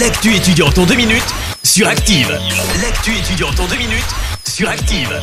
L'actu étudiante en deux minutes sur Active. L'actu étudiante en deux minutes sur Active.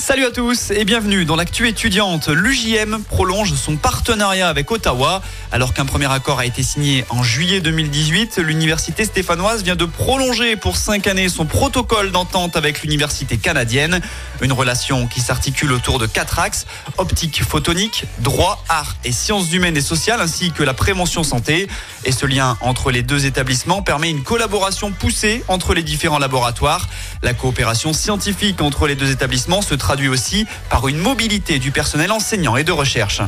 Salut à tous et bienvenue dans l'actu étudiante. L'UJM prolonge son partenariat avec Ottawa. Alors qu'un premier accord a été signé en juillet 2018, l'université stéphanoise vient de prolonger pour cinq années son protocole d'entente avec l'université canadienne. Une relation qui s'articule autour de quatre axes, optique photonique, droit, art et sciences humaines et sociales, ainsi que la prévention santé. Et ce lien entre les deux établissements permet une collaboration poussée entre les différents laboratoires. La coopération scientifique entre les deux établissements se traduit aussi par une mobilité du personnel enseignant et de recherche.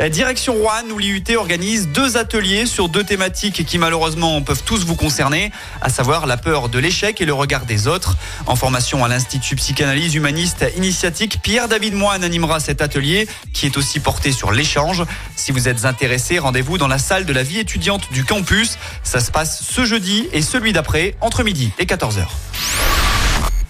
Euh, Direction Rouen où l'IUT organise deux ateliers sur deux thématiques qui malheureusement peuvent tous vous concerner, à savoir la peur de l'échec et le regard des autres. En formation à l'Institut Psychanalyse Humaniste Initiatique, Pierre-David Moine animera cet atelier qui est aussi porté sur l'échange. Si vous êtes intéressé, rendez-vous dans la salle de la vie étudiante du campus. Ça se passe ce jeudi et celui d'après entre midi et 14h.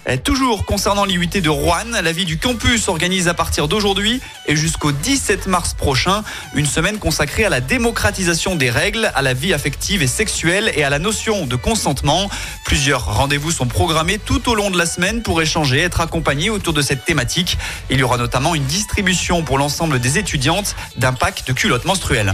Euh, Toujours concernant l'IUT de Rouen, la vie du campus organise à partir d'aujourd'hui et jusqu'au 17 mars prochain une semaine consacrée à la démocratisation des règles, à la vie affective et sexuelle et à la notion de consentement. Plusieurs rendez-vous sont programmés tout au long de la semaine pour échanger, être accompagnés autour de cette thématique. Il y aura notamment une distribution pour l'ensemble des étudiantes d'un pack de culottes menstruelles.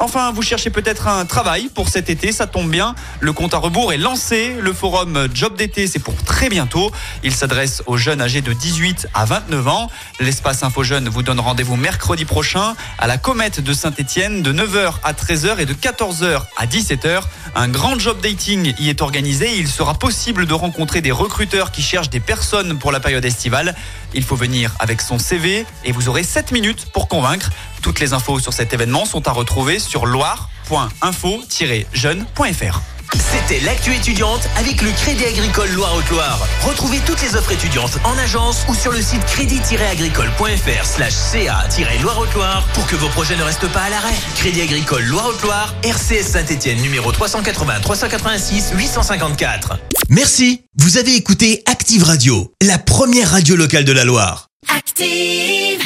Enfin, vous cherchez peut-être un travail pour cet été, ça tombe bien. Le compte à rebours est lancé. Le forum Job d'été, c'est pour très bientôt. Il s'adresse aux jeunes âgés de 18 à 29 ans. L'espace Info Jeune vous donne rendez-vous mercredi prochain à la Comète de Saint-Etienne de 9h à 13h et de 14h à 17h. Un grand job dating y est organisé. Il sera possible de rencontrer des recruteurs qui cherchent des personnes pour la période estivale. Il faut venir avec son CV et vous aurez 7 minutes pour convaincre. Toutes les infos sur cet événement sont à retrouver sur loire.info-jeune.fr. C'était l'actu étudiante avec le Crédit Agricole Loire-Haute-Loire. Retrouvez toutes les offres étudiantes en agence ou sur le site crédit-agricole.fr slash ca-loire-haute-loire pour que vos projets ne restent pas à l'arrêt. Crédit Agricole Loire-Haute-Loire, RCS Saint-Etienne numéro 380 386 854. Merci. Vous avez écouté Active Radio, la première radio locale de la Loire. Active.